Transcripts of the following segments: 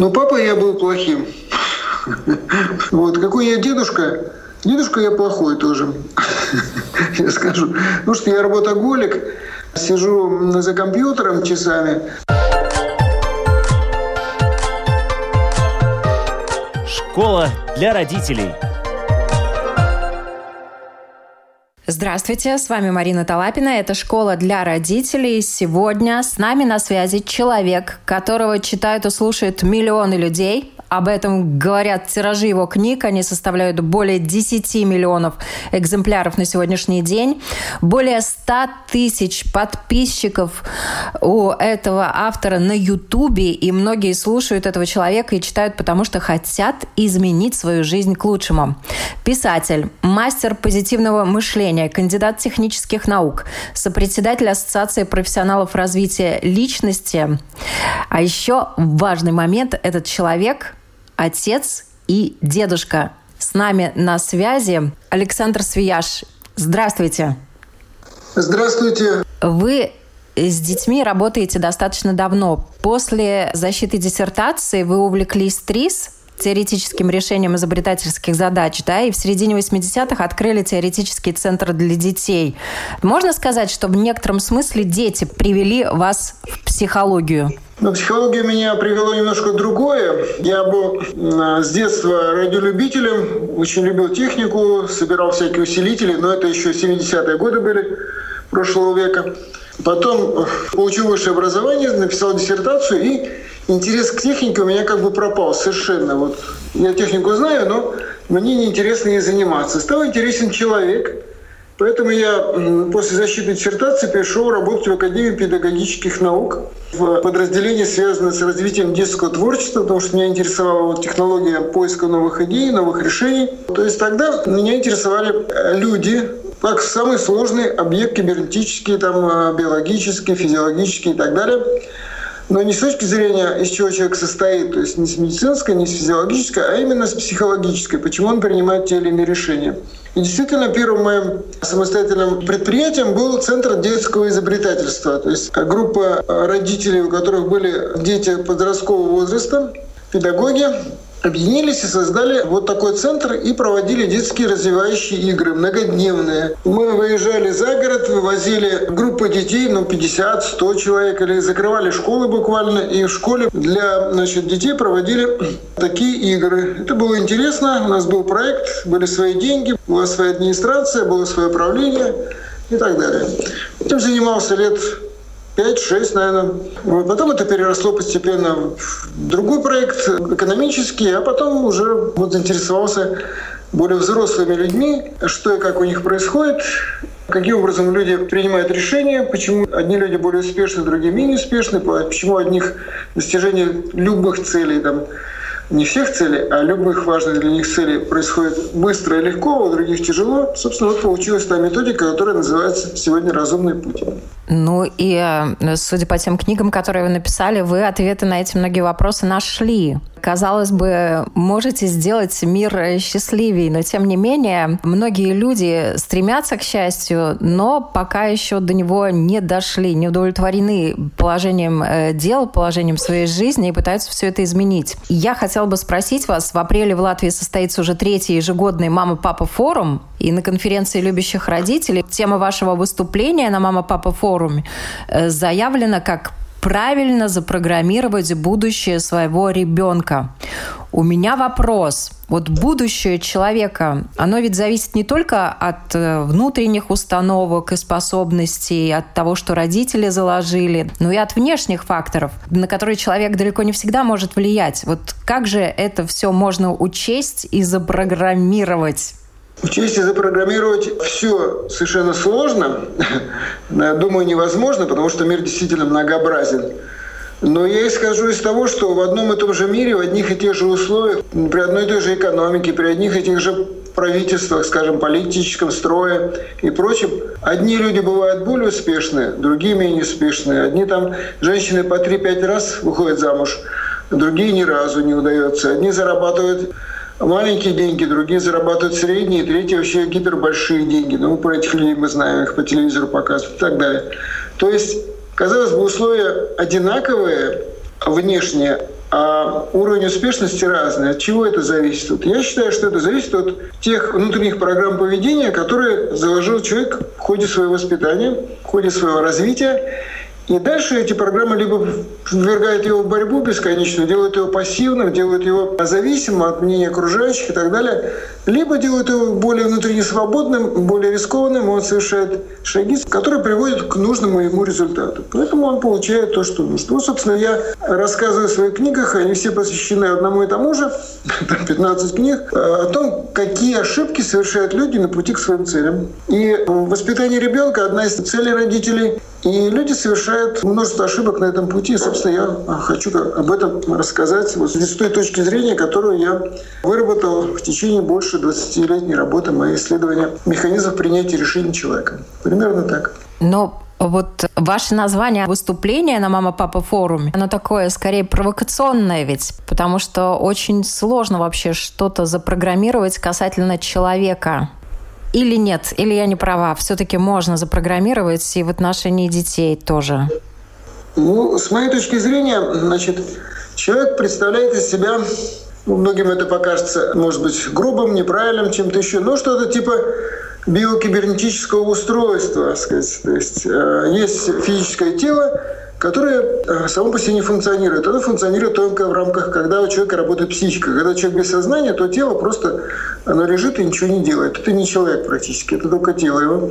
Ну, папа я был плохим. Вот. Какой я дедушка? Дедушка я плохой тоже. Я скажу. Ну что я работоголик, сижу за компьютером часами. Школа для родителей. Здравствуйте, с вами Марина Талапина. Это «Школа для родителей». Сегодня с нами на связи человек, которого читают и слушают миллионы людей, об этом говорят тиражи его книг. Они составляют более 10 миллионов экземпляров на сегодняшний день. Более 100 тысяч подписчиков у этого автора на Ютубе. И многие слушают этого человека и читают, потому что хотят изменить свою жизнь к лучшему. Писатель, мастер позитивного мышления, кандидат технических наук, сопредседатель Ассоциации профессионалов развития личности. А еще важный момент – этот человек отец и дедушка. С нами на связи Александр Свияж. Здравствуйте. Здравствуйте. Вы с детьми работаете достаточно давно. После защиты диссертации вы увлеклись ТРИС, теоретическим решением изобретательских задач, да, и в середине 80-х открыли теоретический центр для детей. Можно сказать, что в некотором смысле дети привели вас в психологию? Но психология меня привело немножко другое. Я был с детства радиолюбителем, очень любил технику, собирал всякие усилители, но это еще 70-е годы были прошлого века. Потом получил высшее образование, написал диссертацию, и интерес к технике у меня как бы пропал совершенно. Вот я технику знаю, но мне неинтересно ей заниматься. Стал интересен человек – Поэтому я после защиты диссертации пришел работать в Академию педагогических наук в подразделении, связанное с развитием детского творчества, потому что меня интересовала вот технология поиска новых идей, новых решений. То есть тогда меня интересовали люди, как самый сложный объект кибернетический, там, э, биологический, физиологический и так далее. Но не с точки зрения, из чего человек состоит, то есть не с медицинской, не с физиологической, а именно с психологической, почему он принимает те или иные решения. И действительно, первым моим самостоятельным предприятием был Центр детского изобретательства. То есть группа родителей, у которых были дети подросткового возраста, педагоги, объединились и создали вот такой центр и проводили детские развивающие игры, многодневные. Мы выезжали за город, вывозили группы детей, ну, 50-100 человек, или закрывали школы буквально, и в школе для значит, детей проводили такие игры. Это было интересно, у нас был проект, были свои деньги, была своя администрация, было свое правление и так далее. Этим занимался лет 5-6, наверное. Вот. Потом это переросло постепенно в другой проект, экономический, а потом уже вот заинтересовался более взрослыми людьми, что и как у них происходит, каким образом люди принимают решения, почему одни люди более успешны, другие менее успешны, почему одних достижение любых целей там, не всех целей, а любых важных для них целей происходит быстро и легко, а у других тяжело. Собственно, вот получилась та методика, которая называется сегодня «Разумный путь». Ну и, э, судя по тем книгам, которые вы написали, вы ответы на эти многие вопросы нашли. Казалось бы, можете сделать мир счастливее, но тем не менее многие люди стремятся к счастью, но пока еще до него не дошли, не удовлетворены положением э, дел, положением своей жизни и пытаются все это изменить. Я хотела бы спросить вас, в апреле в Латвии состоится уже третий ежегодный «Мама-папа форум», и на конференции любящих родителей тема вашего выступления на «Мама-папа форуме» э, заявлена как правильно запрограммировать будущее своего ребенка. У меня вопрос. Вот будущее человека, оно ведь зависит не только от э, внутренних установок и способностей, от того, что родители заложили, но и от внешних факторов, на которые человек далеко не всегда может влиять. Вот как же это все можно учесть и запрограммировать? Учесть и запрограммировать все совершенно сложно. Думаю, невозможно, потому что мир действительно многообразен. Но я исхожу из того, что в одном и том же мире, в одних и тех же условиях, при одной и той же экономике, при одних и тех же правительствах, скажем, политическом строе и прочем, одни люди бывают более успешные, другие менее успешные. Одни там женщины по 3-5 раз выходят замуж, другие ни разу не удается. Одни зарабатывают маленькие деньги, другие зарабатывают средние, третьи вообще гипербольшие деньги. Ну, про этих людей мы знаем, их по телевизору показывают и так далее. То есть, казалось бы, условия одинаковые внешне, а уровень успешности разный. От чего это зависит? Вот я считаю, что это зависит от тех внутренних программ поведения, которые заложил человек в ходе своего воспитания, в ходе своего развития. И дальше эти программы либо ввергают его в борьбу бесконечную, делают его пассивным, делают его зависимым от мнения окружающих и так далее, либо делают его более внутренне свободным, более рискованным, он совершает шаги, которые приводят к нужному ему результату. Поэтому он получает то, что нужно. Ну, собственно, я рассказываю в своих книгах, они все посвящены одному и тому же, там 15 книг, о том, какие ошибки совершают люди на пути к своим целям. И воспитание ребенка – одна из целей родителей. И люди совершают множество ошибок на этом пути. И, собственно, я хочу об этом рассказать вот с той точки зрения, которую я выработал в течение больше 20-летней работы моей исследования механизмов принятия решений человека. Примерно так. Но вот ваше название выступления на «Мама-папа форуме», оно такое скорее провокационное ведь, потому что очень сложно вообще что-то запрограммировать касательно человека. Или нет, или я не права, все-таки можно запрограммировать и в отношении детей тоже. Ну, с моей точки зрения, значит, человек представляет из себя, ну, многим это покажется, может быть, грубым, неправильным, чем-то еще, но что-то типа биокибернетического устройства, сказать. То есть э, есть физическое тело, которое э, само по себе не функционирует. Оно функционирует только в рамках, когда у человека работает психика. Когда человек без сознания, то тело просто оно лежит и ничего не делает. Это не человек практически, это только тело его.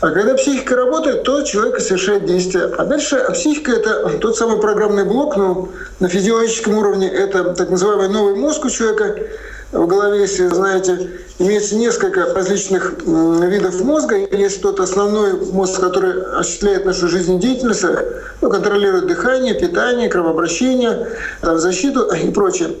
А когда психика работает, то человек совершает действия. А дальше а психика – это тот самый программный блок, но на физиологическом уровне это так называемый новый мозг у человека – в голове, если знаете, имеется несколько различных видов мозга. Есть тот основной мозг, который осуществляет нашу жизнедеятельность, ну, контролирует дыхание, питание, кровообращение, там, защиту и прочее.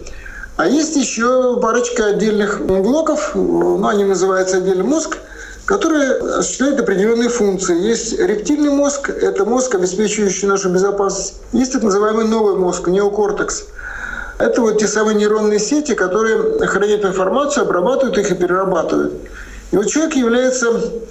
А есть еще парочка отдельных блоков, ну, они называются отдельный мозг, который осуществляет определенные функции. Есть рептильный мозг, это мозг, обеспечивающий нашу безопасность. Есть так называемый новый мозг, неокортекс – это вот те самые нейронные сети, которые хранят информацию, обрабатывают их и перерабатывают. И вот человек является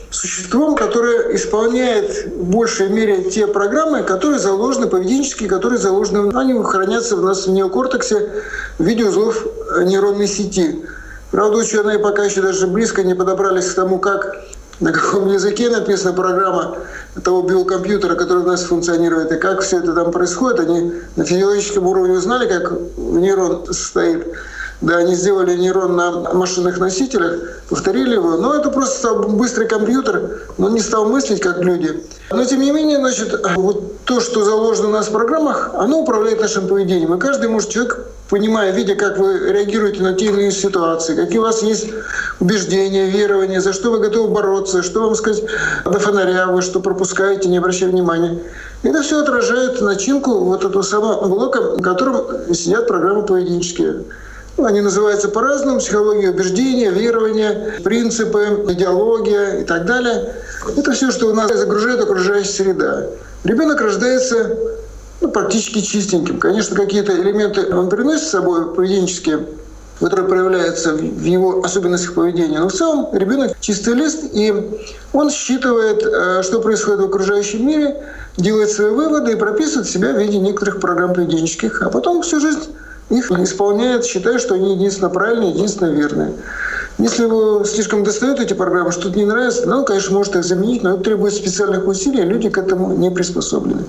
существом, которое исполняет в большей мере те программы, которые заложены, поведенческие, которые заложены, они хранятся у нас в неокортексе в виде узлов нейронной сети. Правда, ученые пока еще даже близко не подобрались к тому, как на каком языке написана программа того биокомпьютера, который у нас функционирует, и как все это там происходит. Они на физиологическом уровне узнали, как нейрон состоит. Да, они сделали нейрон на машинных носителях, повторили его. Но это просто стал быстрый компьютер, но не стал мыслить как люди. Но тем не менее, значит, вот то, что заложено у нас в программах, оно управляет нашим поведением. И каждый может человек понимая, видя, как вы реагируете на те или иные ситуации, какие у вас есть убеждения, верования, за что вы готовы бороться, что вам сказать до фонаря, вы что пропускаете, не обращая внимания. Это все отражает начинку вот этого самого блока, в котором сидят программы поведенческие. Они называются по-разному, психология убеждения, верования, принципы, идеология и так далее. Это все, что у нас загружает окружающая среда. Ребенок рождается ну, практически чистеньким. Конечно, какие-то элементы он приносит с собой поведенческие, которые проявляются в его особенностях поведения. Но в целом ребенок чистый лист, и он считывает, э, что происходит в окружающем мире, делает свои выводы и прописывает себя в виде некоторых программ поведенческих. А потом всю жизнь их исполняет, считая, что они единственно правильные, единственно верные. Если его слишком достают эти программы, что-то не нравится, ну, он, конечно, может их заменить, но это требует специальных усилий, а люди к этому не приспособлены.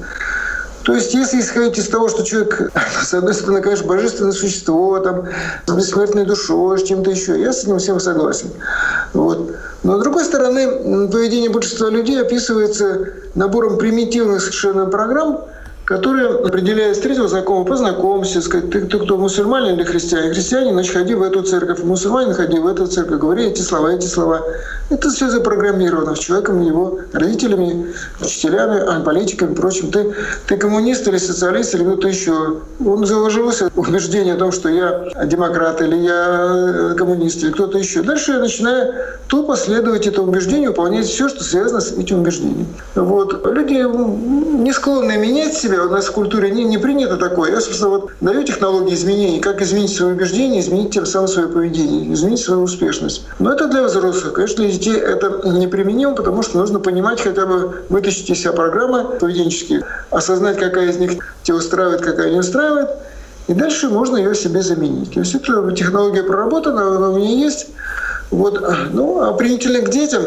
То есть, если исходить из того, что человек, с одной стороны, конечно, божественное существо, там, с бессмертной душой, с чем-то еще, я с этим всем согласен. Вот. Но, с другой стороны, поведение большинства людей описывается набором примитивных совершенно программ, которые определяют с третьего знакомого, познакомься, сказать, ты, ты кто, мусульманин или христианин? Христианин, значит, ходи в эту церковь. Мусульманин, ходи в эту церковь. Говори эти слова, эти слова. Это все запрограммировано человеком, его родителями, учителями, политиками, прочим. Ты, ты коммунист или социалист или кто-то еще. Он заложился убеждение о том, что я демократ или я коммунист или кто-то еще. Дальше я начинаю тупо следовать этому убеждению, выполнять все, что связано с этим убеждением. Вот. Люди не склонны менять себя, у нас в культуре не, не принято такое. Я, собственно, вот даю технологии изменений, как изменить свое убеждение, изменить тем самым свое поведение, изменить свою успешность. Но это для взрослых. Конечно, для детей это неприменимо, потому что нужно понимать хотя бы, вытащить из себя программы поведенческие, осознать, какая из них тебя устраивает, какая не устраивает, и дальше можно ее себе заменить. То есть эта технология проработана, она у меня есть. Вот. Ну, а применительно к детям,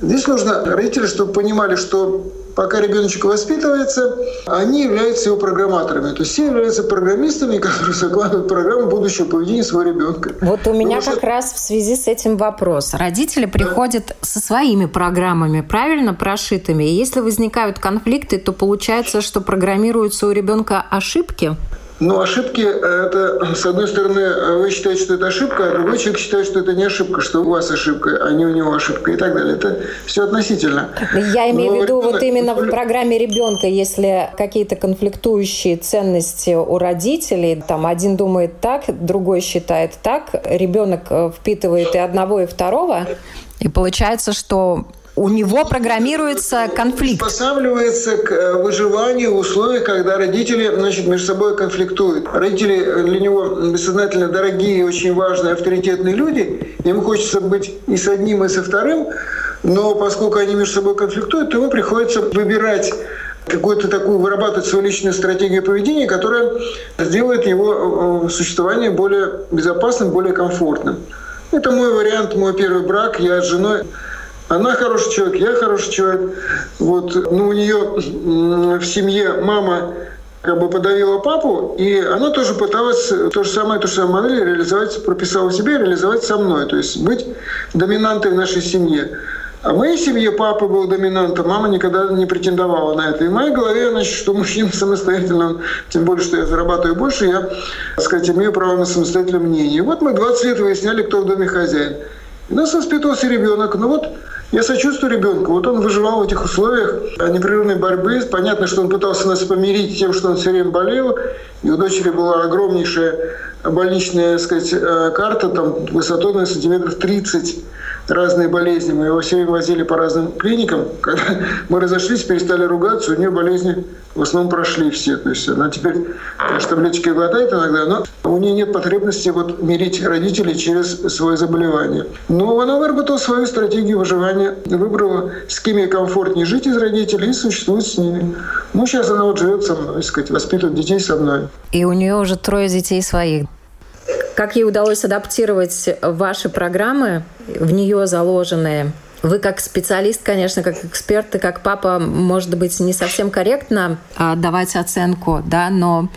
здесь нужно родители, чтобы понимали, что пока ребеночек воспитывается, они являются его программаторами. То есть все являются программистами, которые закладывают программу будущего поведения своего ребенка. Вот у меня Потому как что... раз в связи с этим вопрос. Родители приходят да. со своими программами, правильно прошитыми. И если возникают конфликты, то получается, что программируются у ребенка ошибки? Но ошибки, э, это, с одной стороны, э, вы считаете, что это ошибка, а другой человек считает, что это не ошибка, что у вас ошибка, а не у него ошибка и так далее. Это все относительно. Я имею в виду ребенок... вот именно в программе ребенка, если какие-то конфликтующие ценности у родителей, там один думает так, другой считает так, ребенок э, впитывает и одного, и второго, и получается, что у него программируется конфликт. Приспосабливается к э, выживанию в условиях, когда родители значит, между собой конфликтуют. Родители для него бессознательно дорогие, очень важные, авторитетные люди. Ему хочется быть и с одним, и со вторым. Но поскольку они между собой конфликтуют, то ему приходится выбирать какую-то такую, вырабатывать свою личную стратегию поведения, которая сделает его э, существование более безопасным, более комфортным. Это мой вариант, мой первый брак. Я с женой она хороший человек, я хороший человек. Вот, ну, у нее в семье мама как бы подавила папу, и она тоже пыталась то же самое, то же самое модель реализовать, прописала себе, реализовать со мной, то есть быть доминантой в нашей семье. А в моей семье папа был доминантом, мама никогда не претендовала на это. И в моей голове, значит, что мужчина самостоятельно, тем более, что я зарабатываю больше, я, так сказать, имею право на самостоятельное мнение. Вот мы 20 лет выясняли, кто в доме хозяин. И нас воспитывался ребенок. Ну вот я сочувствую ребенку. Вот он выживал в этих условиях непрерывной борьбы. Понятно, что он пытался нас помирить тем, что он все время болел. И у дочери была огромнейшая больничная, так сказать, э, карта, там высотой на сантиметров 30 разные болезни. Мы его все время возили по разным клиникам. Когда мы разошлись, перестали ругаться, у нее болезни в основном прошли все. То есть она теперь, таблеточки глотает иногда, но у нее нет потребности вот мирить родителей через свое заболевание. Но она выработала свою стратегию выживания, выбрала, с кем ей комфортнее жить из родителей и существует с ними. Ну, сейчас она вот живет со мной, сказать, воспитывает детей со мной. И у нее уже трое детей своих. Как ей удалось адаптировать ваши программы, в нее заложенные? Вы как специалист, конечно, как эксперт и как папа, может быть, не совсем корректно а, давать оценку, да, но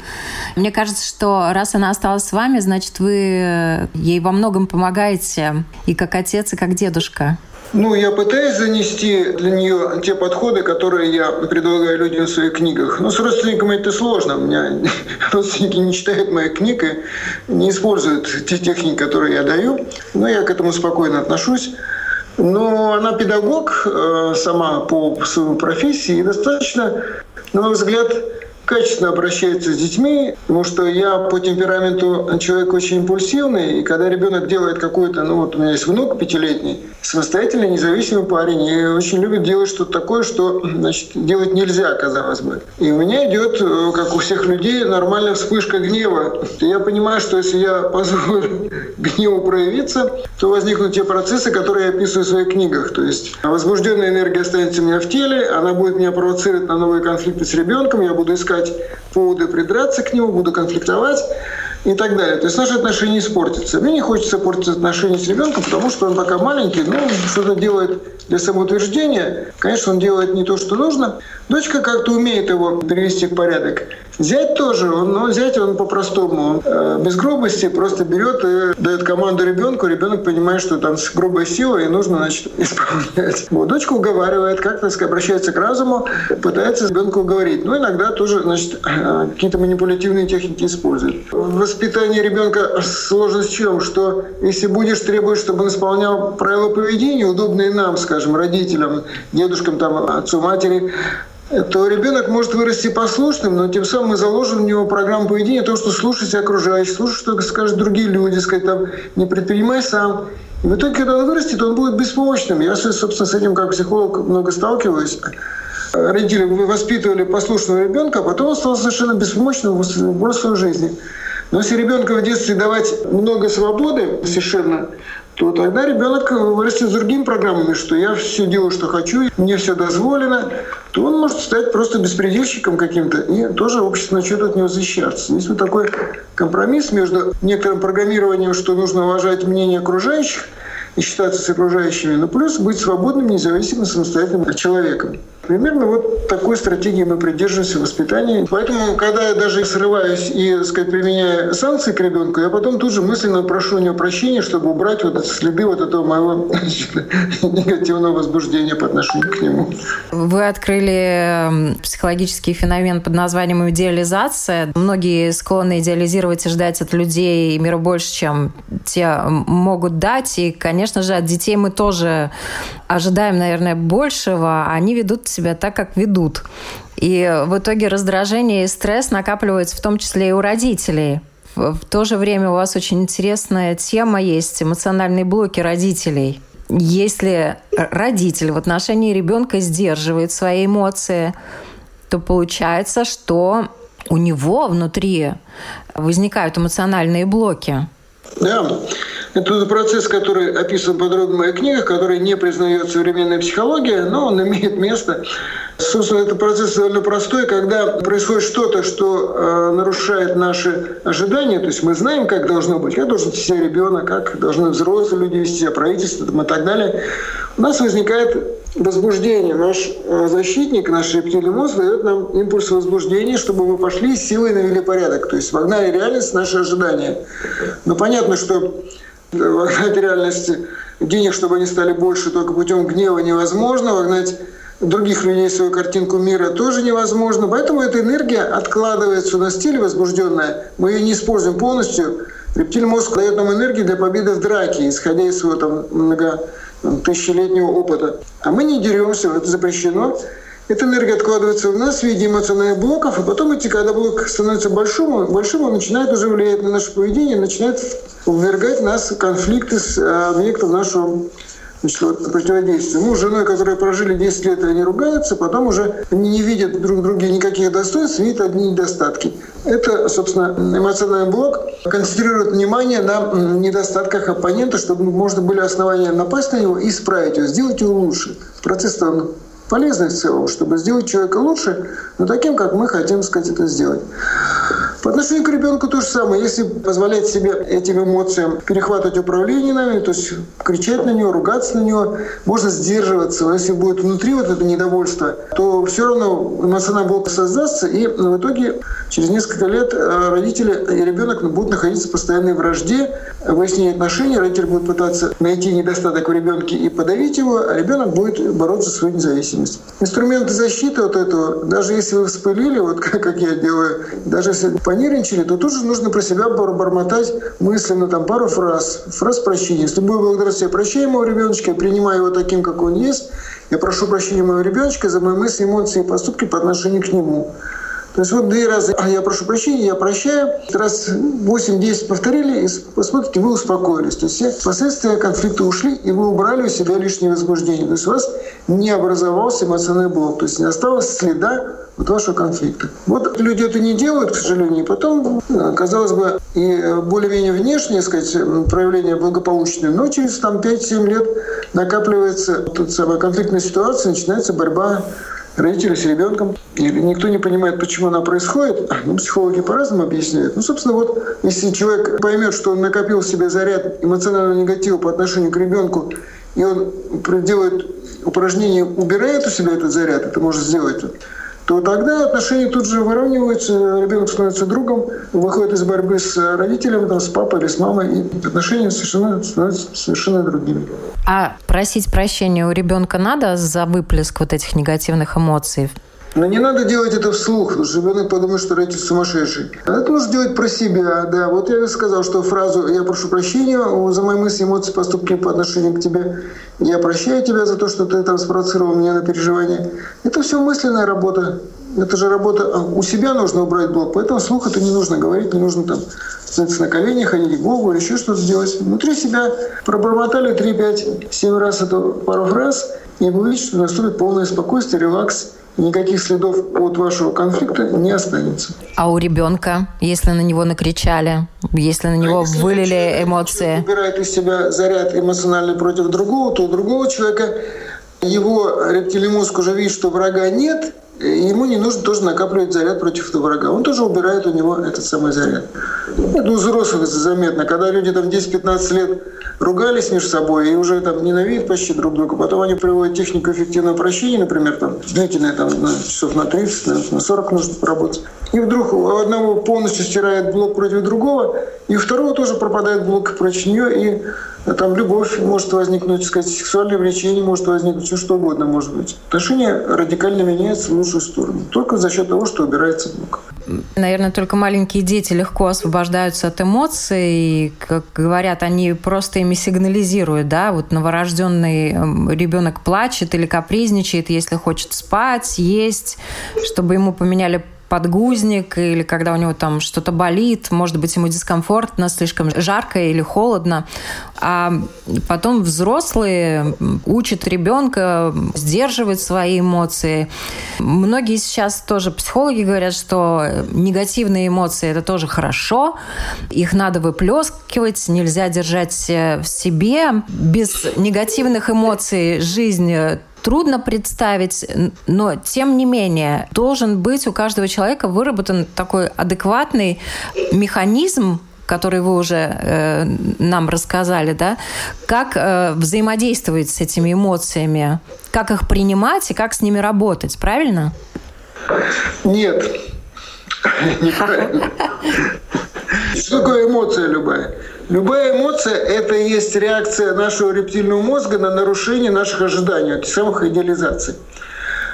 мне кажется, что раз она осталась с вами, значит, вы ей во многом помогаете и как отец, и как дедушка. Ну, я пытаюсь занести для нее те подходы, которые я предлагаю людям в своих книгах. Но с родственниками это сложно. У меня родственники не читают моих книг и не используют те техники, которые я даю. Но я к этому спокойно отношусь. Но она педагог э, сама по своей профессии и достаточно, на мой взгляд, качественно обращается с детьми, потому что я по темпераменту человек очень импульсивный, и когда ребенок делает какой-то, ну вот у меня есть внук пятилетний, самостоятельный, независимый парень, и очень любит делать что-то такое, что значит, делать нельзя, казалось бы. И у меня идет, э, как у всех людей, нормальная вспышка гнева. Я понимаю, что если я позволю гневу проявиться, то возникнут те процессы, которые я описываю в своих книгах. То есть возбужденная энергия останется у меня в теле, она будет меня провоцировать на новые конфликты с ребенком, я буду искать искать поводы придраться к нему, буду конфликтовать и так далее. То есть наши отношения испортятся. Мне не хочется портить отношения с ребенком, потому что он пока маленький, ну, что-то делает для самоутверждения. Конечно, он делает не то, что нужно. Дочка как-то умеет его привести в порядок. Зять тоже, он, ну, зять он по-простому. Он э, без грубости просто берет и дает команду ребенку. Ребенок понимает, что там с грубой силой и нужно, значит, исполнять. Вот, дочка уговаривает, как-то обращается к разуму, пытается ребенка уговорить. Ну, иногда тоже, значит, какие-то манипулятивные техники использует. Воспитание ребенка сложность в чем? Что если будешь требовать, чтобы он исполнял правила поведения, удобные нам, скажем, родителям, дедушкам, там, отцу, матери, то ребенок может вырасти послушным, но тем самым мы заложим в него программу поведения, то, что слушать окружающих, слушать, что скажут другие люди, сказать там, не предпринимай сам. И в итоге, когда он вырастет, он будет беспомощным. Я, собственно, с этим как психолог много сталкиваюсь. Родители воспитывали послушного ребенка, а потом он стал совершенно беспомощным в взрослой жизни. Но если ребенку в детстве давать много свободы совершенно, то тогда ребенок вырастет с другими программами, что я все делаю, что хочу, мне все дозволено, то он может стать просто беспредельщиком каким-то, и тоже общество начнет от него защищаться. Здесь вот такой компромисс между некоторым программированием, что нужно уважать мнение окружающих и считаться с окружающими, но плюс быть свободным, независимым, самостоятельным человеком. Примерно вот такой стратегии мы придерживаемся в воспитании. Поэтому, когда я даже срываюсь и, сказать, применяю санкции к ребенку, я потом тут же мысленно прошу у него прощения, чтобы убрать вот следы вот этого моего негативного возбуждения по отношению к нему. Вы открыли психологический феномен под названием идеализация. Многие склонны идеализировать и ждать от людей мира больше, чем те могут дать. И, конечно же, от детей мы тоже ожидаем, наверное, большего. Они ведут себя так, как ведут. И в итоге раздражение и стресс накапливаются в том числе и у родителей. В то же время у вас очень интересная тема есть эмоциональные блоки родителей. Если родитель в отношении ребенка сдерживает свои эмоции, то получается, что у него внутри возникают эмоциональные блоки. Да, это процесс, который описан подробно в моих книгах, который не признает современная психология, но он имеет место. Собственно, это процесс довольно простой, когда происходит что-то, что э, нарушает наши ожидания, то есть мы знаем, как должно быть, как должен себя ребенок, как должны взрослые люди вести себя, правительство и так далее. У нас возникает возбуждение. Наш э, защитник, наш рептильный мозг дает нам импульс возбуждения, чтобы мы пошли силой навели порядок, то есть вогнали реальность в наши ожидания. Но понятно, что вогнать реальности денег, чтобы они стали больше только путем гнева невозможно, вогнать других людей свою картинку мира тоже невозможно. Поэтому эта энергия откладывается на стиле возбужденная. Мы ее не используем полностью. Рептильный мозг дает нам энергию для победы в драке, исходя из своего там, много тысячелетнего опыта. А мы не деремся, это запрещено. Эта энергия откладывается в нас в виде эмоциональных блоков, и потом эти, когда блок становится большим, большим, он начинает уже влиять на наше поведение, начинает ввергать нас в конфликты с э, объектом нашего значит, противодействия. Муж с женой, которые прожили 10 лет, они ругаются, потом уже не видят друг друга никаких достоинств, видят одни недостатки. Это, собственно, эмоциональный блок концентрирует внимание на недостатках оппонента, чтобы можно были основания напасть на него и исправить его, сделать его лучше. Процесс там полезный в целом, чтобы сделать человека лучше, но таким, как мы хотим, сказать, это сделать. По отношению к ребенку то же самое. Если позволять себе этим эмоциям перехватывать управление нами, то есть кричать на него, ругаться на него, можно сдерживаться. Но если будет внутри вот это недовольство, то все равно эмоциональный блок создастся, и в итоге через несколько лет э, родители и ребенок будут находиться в постоянной вражде, выяснение отношений, родитель будет пытаться найти недостаток в ребенке и подавить его, а ребенок будет бороться за свою независимость. Инструменты защиты от этого, даже если вы вспылили, вот как, как я делаю, даже если понервничали, то тут же нужно про себя бормотать мысленно там пару фраз, фраз прощения. Если любую благодарность я прощаю моего ребеночка, я принимаю его таким, как он есть, я прошу прощения моего ребеночка за мои мысли, эмоции и поступки по отношению к нему. Вот две раза а я прошу прощения, я прощаю. Раз 8-10 повторили, и посмотрите, вы успокоились. То есть все последствия конфликта ушли, и вы убрали у себя лишнее возбуждение. То есть у вас не образовался эмоциональный блок, то есть не осталось следа вот вашего конфликта. Вот люди это не делают, к сожалению, и потом, казалось бы, и более-менее внешнее, сказать, проявление благополучное, но через там 5-7 лет накапливается тут самая конфликтная ситуация, начинается борьба родители с ребенком. И никто не понимает, почему она происходит. Ну, психологи по-разному объясняют. Ну, собственно, вот если человек поймет, что он накопил в себе заряд эмоционального негатива по отношению к ребенку, и он делает упражнение, убирает у себя этот заряд, это может сделать то тогда отношения тут же выравниваются, ребенок становится другом, выходит из борьбы с родителем, там, с папой или с мамой, и отношения совершенно, становятся совершенно другими. А просить прощения у ребенка надо за выплеск вот этих негативных эмоций? Но не надо делать это вслух, потому что ребенок подумает, что родитель сумасшедший. Это нужно делать про себя, да. Вот я сказал, что фразу «я прошу прощения за мои мысли, эмоции, поступки по отношению к тебе», «я прощаю тебя за то, что ты там спровоцировал меня на переживание». Это все мысленная работа. Это же работа, а у себя нужно убрать блок, поэтому вслух это не нужно говорить, не нужно там становиться на колени, ходить к Богу или еще что-то делать. Внутри себя пробормотали 3, 5, 7 раз эту пару фраз, и вы увидите, что наступит полное спокойствие, релакс, никаких следов от вашего конфликта не останется. А у ребенка, если на него накричали, если на него а вылили эмоции? Убирает из себя заряд эмоциональный против другого, то у другого человека его рептильный мозг уже видит, что врага нет, ему не нужно тоже накапливать заряд против этого врага. Он тоже убирает у него этот самый заряд. Это у взрослых заметно. Когда люди там 10-15 лет ругались между собой и уже там ненавидят почти друг друга, потом они приводят технику эффективного прощения, например, там длительное там на часов на 30, на 40 нужно поработать. И вдруг у одного полностью стирает блок против другого, и у второго тоже пропадает блок против нее, и там любовь может возникнуть, сказать, сексуальное влечение может возникнуть, все что угодно может быть. Отношения радикально меняются лучшую сторону. Только за счет того, что убирается блок. Наверное, только маленькие дети легко освобождаются от эмоций. Как говорят, они просто ими сигнализируют, да, вот новорожденный эм, ребенок плачет или капризничает, если хочет спать, есть, чтобы ему поменяли подгузник или когда у него там что-то болит, может быть, ему дискомфортно, слишком жарко или холодно. А потом взрослые учат ребенка сдерживать свои эмоции. Многие сейчас тоже психологи говорят, что негативные эмоции – это тоже хорошо, их надо выплескивать, нельзя держать в себе. Без негативных эмоций жизнь трудно представить, но тем не менее должен быть у каждого человека выработан такой адекватный механизм который вы уже э, нам рассказали, да, как э, взаимодействовать с этими эмоциями, как их принимать и как с ними работать, правильно? Нет, неправильно. Что такое эмоция любая? Любая эмоция – это и есть реакция нашего рептильного мозга на нарушение наших ожиданий, от самых идеализаций.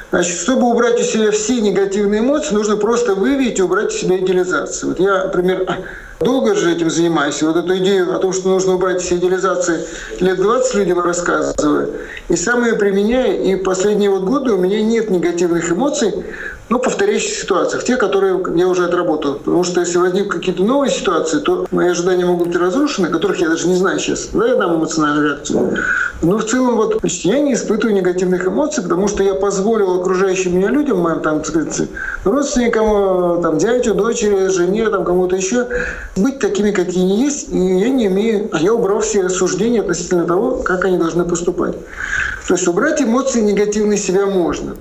Значит, чтобы убрать у себя все негативные эмоции, нужно просто выявить и убрать у себя идеализацию. Вот я, например, долго же этим занимаюсь. Вот эту идею о том, что нужно убрать все идеализации, лет 20 людям рассказываю. И сам ее применяю. И последние вот годы у меня нет негативных эмоций, ну, повторяющихся ситуациях, те, которые я уже отработал. Потому что если возникнут какие-то новые ситуации, то мои ожидания могут быть разрушены, которых я даже не знаю сейчас. Да, я дам эмоциональную реакцию. Но в целом вот, значит, я не испытываю негативных эмоций, потому что я позволил окружающим меня людям, моим там, сказать, родственникам, там, дядю, дочери, жене, там, кому-то еще, быть такими, какие они есть, и я не имею, а я убрал все осуждения относительно того, как они должны поступать. То есть убрать эмоции негативные себя можно.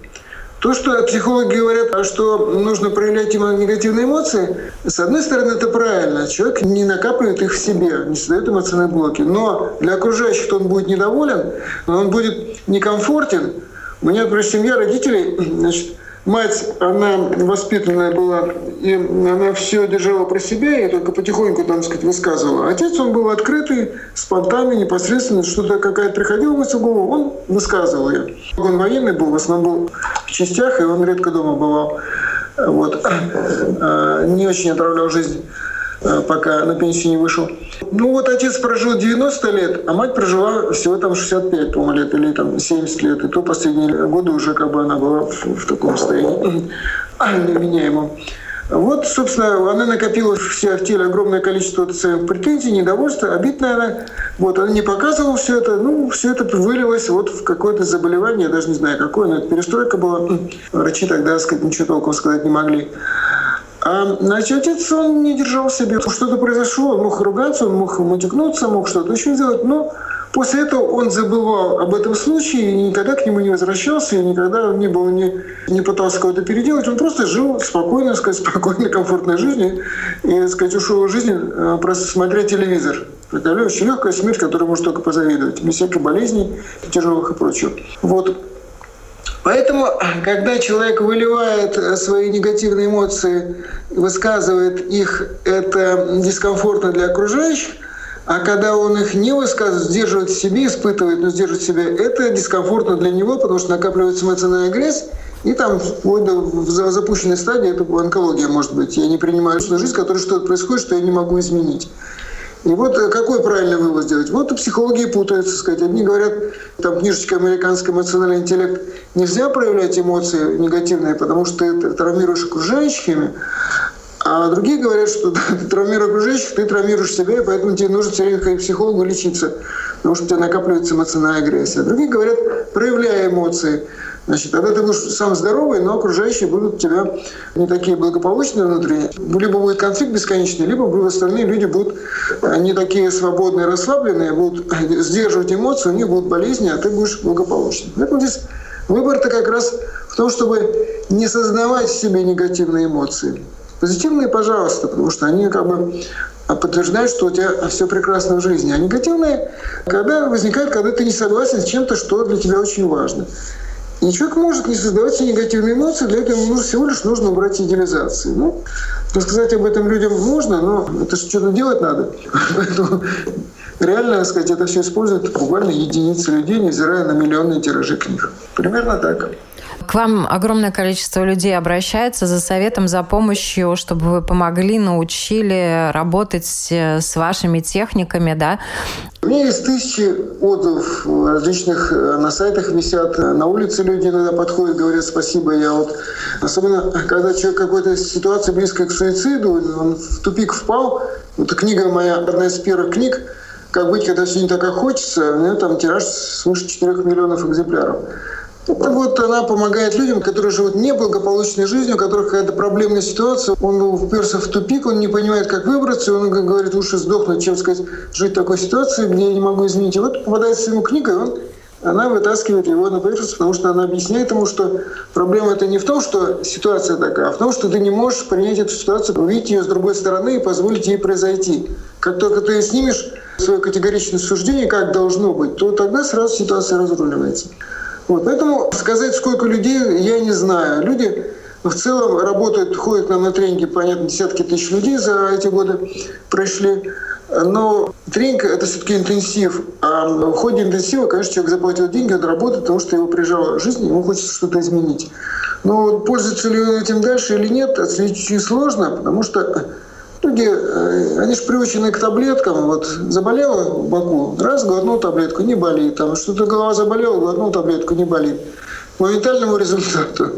То, что психологи говорят, что нужно проявлять ему негативные эмоции, с одной стороны, это правильно. Человек не накапливает их в себе, не создает эмоциональные блоки. Но для окружающих он будет недоволен, он будет некомфортен. У меня, например, семья родителей, значит, Мать, она воспитанная была, и она все держала про себя, и только потихоньку, там сказать, высказывала. Отец, он был открытый, спонтанный, непосредственно, что-то какая-то приходила мысль в голову, он высказывал ее. Он военный был, в основном был в частях, и он редко дома бывал. Вот. А, не очень отравлял жизнь. Э, пока на пенсию не вышел. Ну вот отец прожил 90 лет, а мать прожила всего там 65, по лет или там 70 лет. И то последние годы уже как бы она была в, в таком состоянии неменяемом. Вот, собственно, она накопила в себя в теле огромное количество своих претензий, недовольства, обид, наверное. Вот, она не показывала все это, ну, все это вылилось вот в какое-то заболевание, я даже не знаю какое, но это перестройка была. Врачи тогда, сказать, ничего толком сказать не могли. А, значит, отец, он не держал себе. Что-то произошло, он мог ругаться, он мог матюкнуться, мог что-то еще сделать, но после этого он забывал об этом случае и никогда к нему не возвращался, и никогда не был, не, не пытался кого-то переделать. Он просто жил спокойно, сказать, спокойной, комфортной жизнью и, сказать, ушел в жизнь а, просто смотря телевизор. Такая очень легкая смерть, которой можно только позавидовать, без всяких болезней, тяжелых и прочего. Вот. Поэтому, когда человек выливает э, свои негативные эмоции, высказывает их, это дискомфортно для окружающих, а когда он их не высказывает, сдерживает в себе, испытывает, но сдерживает себя, это дискомфортно для него, потому что накапливается эмоциональная грязь, и там вплоть до в запущенной стадии это онкология может быть. Я не принимаю жизнь, которая что-то происходит, что я не могу изменить. И вот э, какой правильный вывод сделать? Вот психологи путаются, сказать. Одни говорят, там книжечка «Американский эмоциональный интеллект» нельзя проявлять эмоции негативные, потому что ты травмируешь окружающих а другие говорят, что ты травмируешь окружающих, ты травмируешь себя, и поэтому тебе нужно все время ходить к психологу лечиться, потому что у тебя накапливается эмоциональная агрессия. Другие говорят, проявляя эмоции. Значит, тогда ты будешь сам здоровый, но окружающие будут тебя не такие благополучные внутри. Либо будет конфликт бесконечный, либо остальные люди будут э, не такие свободные, расслабленные, будут сдерживать эмоции, у них будут болезни, а ты будешь благополучным. Поэтому здесь выбор-то как раз в том, чтобы не создавать в себе негативные эмоции. Позитивные, пожалуйста, потому что они как бы подтверждают, что у тебя все прекрасно в жизни. А негативные, когда возникают, когда ты не согласен с чем-то, что для тебя очень важно. И человек может не создавать себе негативные эмоции, для этого ему всего лишь нужно убрать идеализации. Ну, рассказать об этом людям можно, но это же что-то делать надо. Поэтому реально, так сказать, это все используют буквально единицы людей, невзирая на миллионные тиражи книг. Примерно так. К вам огромное количество людей обращается за советом, за помощью, чтобы вы помогли, научили работать с вашими техниками, да? У меня есть тысячи отзывов различных э, на сайтах висят. На улице люди иногда подходят, говорят спасибо. Я вот, особенно когда человек какой-то ситуации близкой к суициду, он в тупик впал. Вот книга моя, одна из первых книг, как быть, когда все не так, как хочется. У меня там тираж свыше 4 миллионов экземпляров. Это вот она помогает людям, которые живут неблагополучной жизнью, у которых какая-то проблемная ситуация, он уперся в тупик, он не понимает, как выбраться, он говорит, лучше сдохнуть, чем сказать, жить в такой ситуации, где я не могу изменить. И вот попадается ему книга, и он она вытаскивает его на поверхность, потому что она объясняет ему, что проблема это не в том, что ситуация такая, а в том, что ты не можешь принять эту ситуацию, увидеть ее с другой стороны и позволить ей произойти. Как только ты снимешь свое категоричное суждение, как должно быть, то тогда сразу ситуация разруливается. Вот, поэтому сказать, сколько людей, я не знаю. Люди в целом работают, ходят нам на тренинги, понятно, десятки тысяч людей за эти годы прошли. Но тренинг – это все-таки интенсив. А в ходе интенсива, конечно, человек заплатил деньги, он работает, потому что его прижала жизнь, ему хочется что-то изменить. Но пользуется ли он этим дальше или нет, отследить очень сложно, потому что Люди, э, они же приучены к таблеткам. Вот заболела в боку, раз, глотнул таблетку, не болит. Там что-то голова заболела, глотнул таблетку, не болит. Моментальному результату.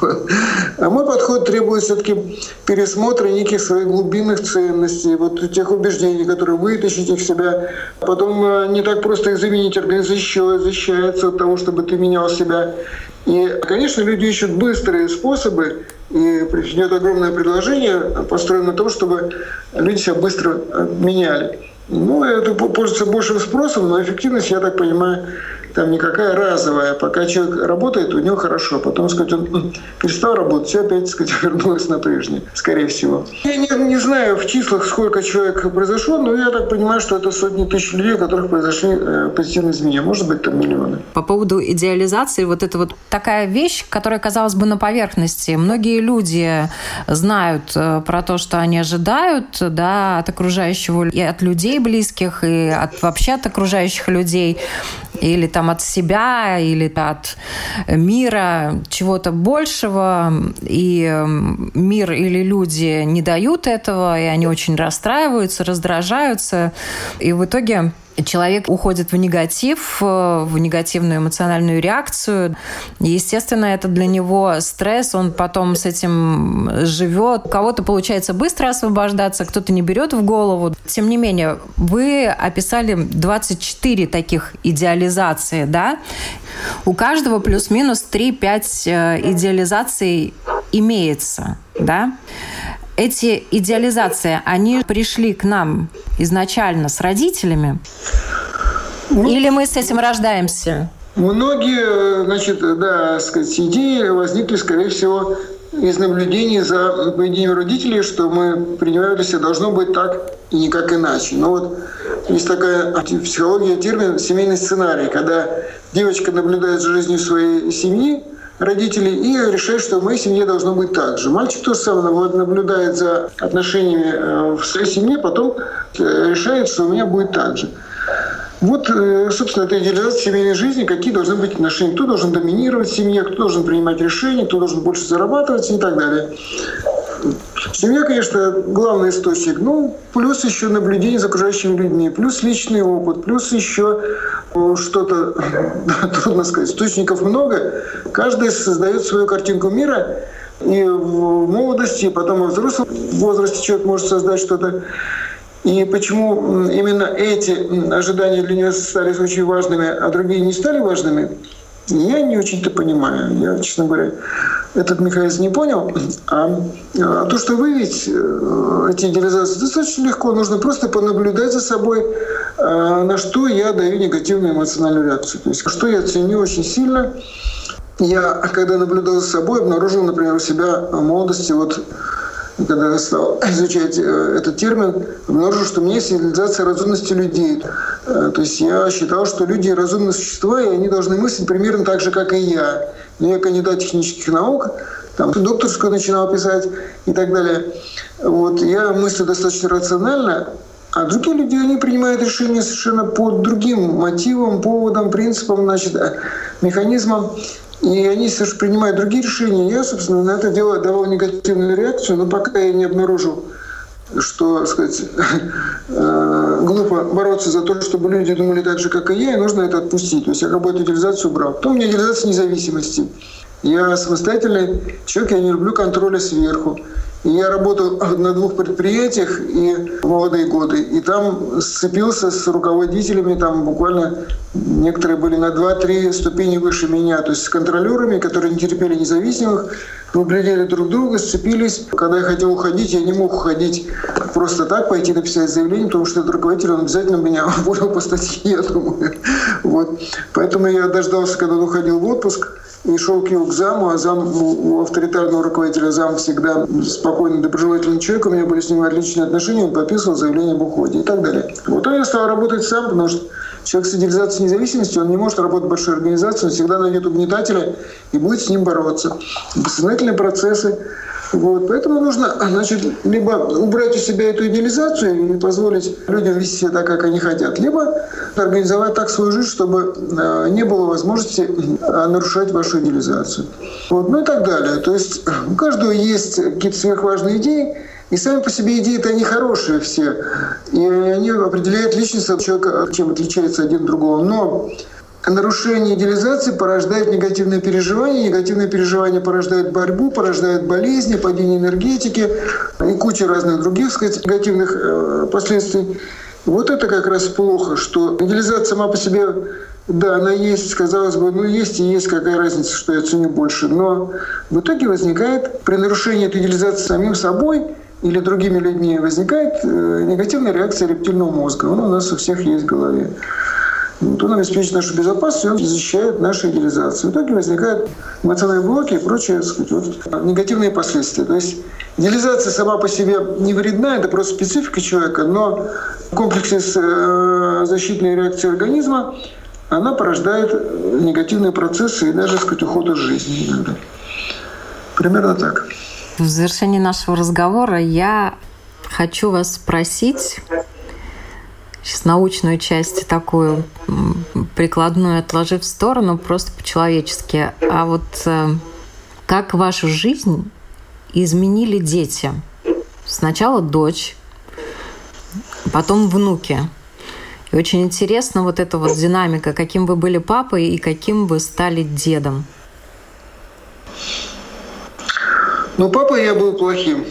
А мой подход требует все-таки пересмотра неких своих глубинных ценностей, вот тех убеждений, которые вытащить их себя. Потом э, не так просто их заменить, организм еще защищается от того, чтобы ты менял себя. И, конечно, люди ищут быстрые способы и идет огромное предложение, построено на том, чтобы люди себя быстро э, меняли. Ну, это пользуется большим спросом, но эффективность, я так понимаю, там никакая разовая. Пока человек работает, у него хорошо. Потом, сказать, он перестал работать, все опять, сказать, вернулось на прежнее, скорее всего. Я не, не знаю в числах, сколько человек произошло, но я так понимаю, что это сотни тысяч людей, у которых произошли э, позитивные изменения. Может быть, там миллионы. По поводу идеализации, вот это вот такая вещь, которая, казалось бы, на поверхности. Многие люди знают э, про то, что они ожидают да, от окружающего, и от людей близких, и от вообще от окружающих людей или там от себя, или от мира чего-то большего, и мир или люди не дают этого, и они очень расстраиваются, раздражаются, и в итоге человек уходит в негатив, э, в негативную эмоциональную реакцию. Естественно, это для него стресс, он потом с этим живет. У кого-то получается быстро освобождаться, кто-то не берет в голову. Тем не менее, вы описали 24 таких идеализации, да? У каждого плюс-минус 3-5 э, идеализаций имеется, да? Эти идеализации, они пришли к нам изначально с родителями? Ну, Или мы с этим рождаемся? Многие, значит, да, сказать, идеи возникли, скорее всего, из наблюдений за поведением родителей, что мы принимаем для себя должно быть так и никак иначе. Но вот есть такая психология термин «семейный сценарий», когда девочка наблюдает за жизнью своей семьи, родителей и решает, что в моей семье должно быть так же. Мальчик то же самое наблюдает за отношениями э, в своей семье, потом э, решает, что у меня будет так же. Вот, э, собственно, это идеализация семейной жизни, какие должны быть отношения, кто должен доминировать в семье, кто должен принимать решения, кто должен больше зарабатывать и так далее. Семья, конечно, главный источник. Ну, плюс еще наблюдение за окружающими людьми, плюс личный опыт, плюс еще э, что-то, трудно сказать, источников много. Каждый создает свою картинку мира. И в молодости, и потом в взрослом возрасте человек может создать что-то. И почему именно эти ожидания для него стали очень важными, а другие не стали важными, Я не очень-то понимаю. Я, честно говоря, этот механизм не понял. А, а то, что выявить э, эти идеализации, достаточно легко. Нужно просто понаблюдать за собой, э, на что я даю негативную эмоциональную реакцию. То есть, что я ценю очень сильно. Я, когда наблюдал за собой, обнаружил, например, у себя молодости вот когда я стал изучать э, этот термин, обнаружил, что у меня есть идеализация разумности людей. Э, то есть я считал, что люди разумные существа, и они должны мыслить примерно так же, как и я. Но я кандидат технических наук, там докторскую начинал писать и так далее. Вот, я мыслю достаточно рационально, а другие люди, они принимают решения совершенно по другим мотивам, поводам, принципам, значит, э, механизмам. И они принимают другие решения. Я, собственно, на это дело давал негативную реакцию, но пока я не обнаружил, что, сказать, э, глупо бороться за то, чтобы люди думали так же, как и я, и нужно это отпустить. То есть я как бы эту идеализацию убрал. Потом у меня идеализация независимости. Я самостоятельный человек, я не люблю контроля сверху. Я работал на двух предприятиях и в молодые годы. И там сцепился с руководителями, там буквально некоторые были на 2-3 ступени выше меня, то есть с контролерами, которые не терпели независимых, мы глядели друг друга, сцепились. Когда я хотел уходить, я не мог уходить просто так, пойти написать заявление, потому что этот руководитель, он обязательно меня уволил по статье, я думаю. Вот. Поэтому я дождался, когда он уходил в отпуск, и шел к нему к заму, а зам у авторитарного руководителя зам всегда спокойный, доброжелательный человек, у меня были с ним отличные отношения, он подписывал заявление об уходе и так далее. Вот он я стал работать сам, потому что человек с идеализацией независимости, он не может работать в большой организации, он всегда найдет угнетателя и будет с ним бороться. Бессознательные процессы, вот. Поэтому нужно значит, либо убрать у себя эту идеализацию и позволить людям вести себя так, как они хотят, либо организовать так свою жизнь, чтобы э, не было возможности э, нарушать вашу идеализацию. Вот. Ну и так далее. То есть у каждого есть какие-то сверхважные идеи, и сами по себе идеи-то они хорошие все. И они определяют личность человека, чем отличается один от другого. Но нарушение идеализации порождает негативные переживания, негативные переживания порождают борьбу, порождают болезни, падение энергетики и куча разных других сказать, негативных э, последствий. Вот это как раз плохо, что идеализация сама по себе, да, она есть, казалось бы, ну есть и есть, какая разница, что я ценю больше. Но в итоге возникает при нарушении этой идеализации самим собой или другими людьми возникает э, негативная реакция рептильного мозга. Он у нас у всех есть в голове. Вот он обеспечит нашу безопасность, и он защищает нашу идеализацию. В итоге возникают эмоциональные блоки и прочие сказать, вот, негативные последствия. То есть идеализация сама по себе не вредна, это просто специфика человека, но с э, защитной реакцией организма она порождает негативные процессы и даже сказать, уход из жизни иногда. Примерно так. В завершении нашего разговора я хочу вас спросить, сейчас научную часть такую прикладную отложив в сторону, просто по-человечески. А вот э, как вашу жизнь изменили дети? Сначала дочь, потом внуки. И очень интересно вот эта вот динамика, каким вы были папой и каким вы стали дедом. Ну, папа я был плохим.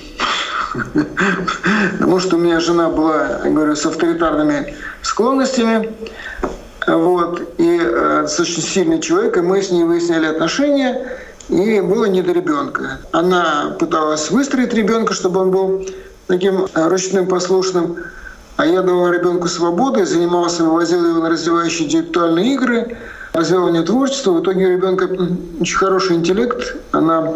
Потому что у меня жена была, говорю, с авторитарными склонностями. Вот, и э, очень сильный человек, и мы с ней выясняли отношения, и было не до ребенка. Она пыталась выстроить ребенка, чтобы он был таким э, ручным, послушным, а я давал ребенку свободу, занимался, вывозил его на развивающие интеллектуальные игры, развивал у нее творчество. В итоге у ребенка очень хороший интеллект. Она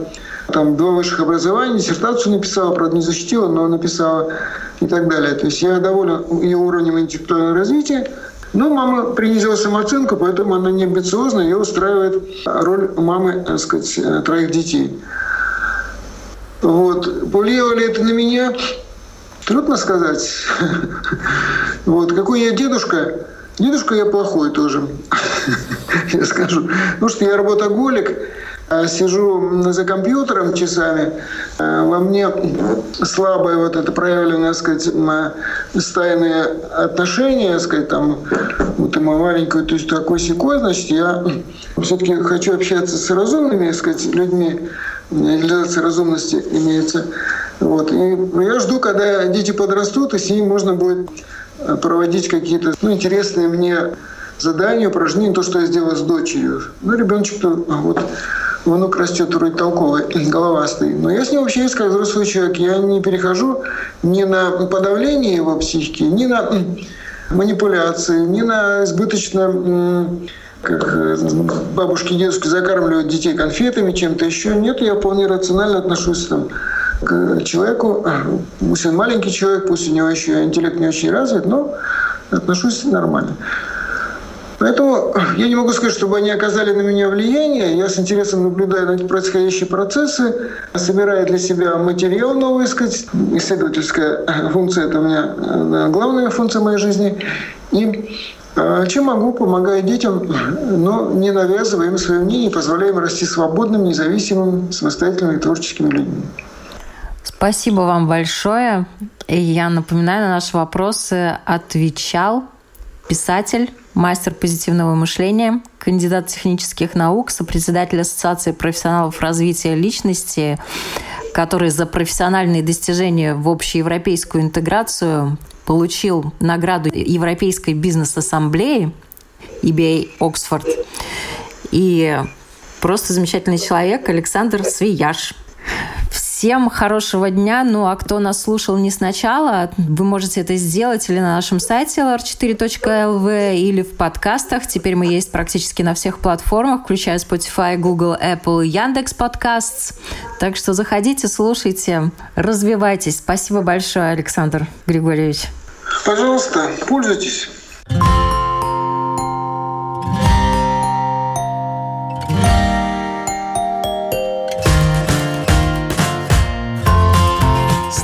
там два высших образования, диссертацию написала, правда, не защитила, но написала и так далее. То есть я доволен ее уровнем интеллектуального развития. Но мама принизила самооценку, поэтому она не амбициозна, ее устраивает роль мамы, так сказать, троих детей. Вот. Повлияло ли это на меня? Трудно сказать. Вот. Какой я дедушка? Дедушка я плохой тоже, я скажу. Потому что я работоголик, сижу за компьютером часами, а во мне слабое вот это проявленное, сказать, стайные отношения, сказать, там, вот и мой маленький, то есть такой секой, значит, я все-таки хочу общаться с разумными, сказать, людьми, реализация разумности имеется. Вот. И я жду, когда дети подрастут, и с ними можно будет проводить какие-то ну, интересные мне задания, упражнения, то, что я сделал с дочерью. Ну, ребеночек-то вот внук растет вроде толковый, головастый. Но я с ним общаюсь как взрослый человек. Я не перехожу ни на подавление его психики, ни на манипуляции, ни на избыточно как э, бабушки и дедушки закармливают детей конфетами, чем-то еще. Нет, я вполне рационально отношусь там, к человеку. Пусть он маленький человек, пусть у него еще интеллект не очень развит, но отношусь нормально. Поэтому я не могу сказать, чтобы они оказали на меня влияние. Я с интересом наблюдаю на эти происходящие процессы, собираю для себя материал новый, сказать, исследовательская функция – это у меня э, главная функция моей жизни. И э, чем могу, помогаю детям, но не навязывая им свое мнение, позволяя им расти свободным, независимым, самостоятельными и творческими людьми. Спасибо вам большое. И я напоминаю, на наши вопросы отвечал писатель, мастер позитивного мышления, кандидат технических наук, сопредседатель Ассоциации профессионалов развития личности, который за профессиональные достижения в общеевропейскую интеграцию получил награду Европейской бизнес-ассамблеи EBA Оксфорд. И просто замечательный человек Александр Свияж. Всем хорошего дня. Ну, а кто нас слушал не сначала, вы можете это сделать или на нашем сайте lr4.lv, или в подкастах. Теперь мы есть практически на всех платформах, включая Spotify, Google, Apple и Яндекс Подкаст. Так что заходите, слушайте, развивайтесь. Спасибо большое, Александр Григорьевич. Пожалуйста, пользуйтесь.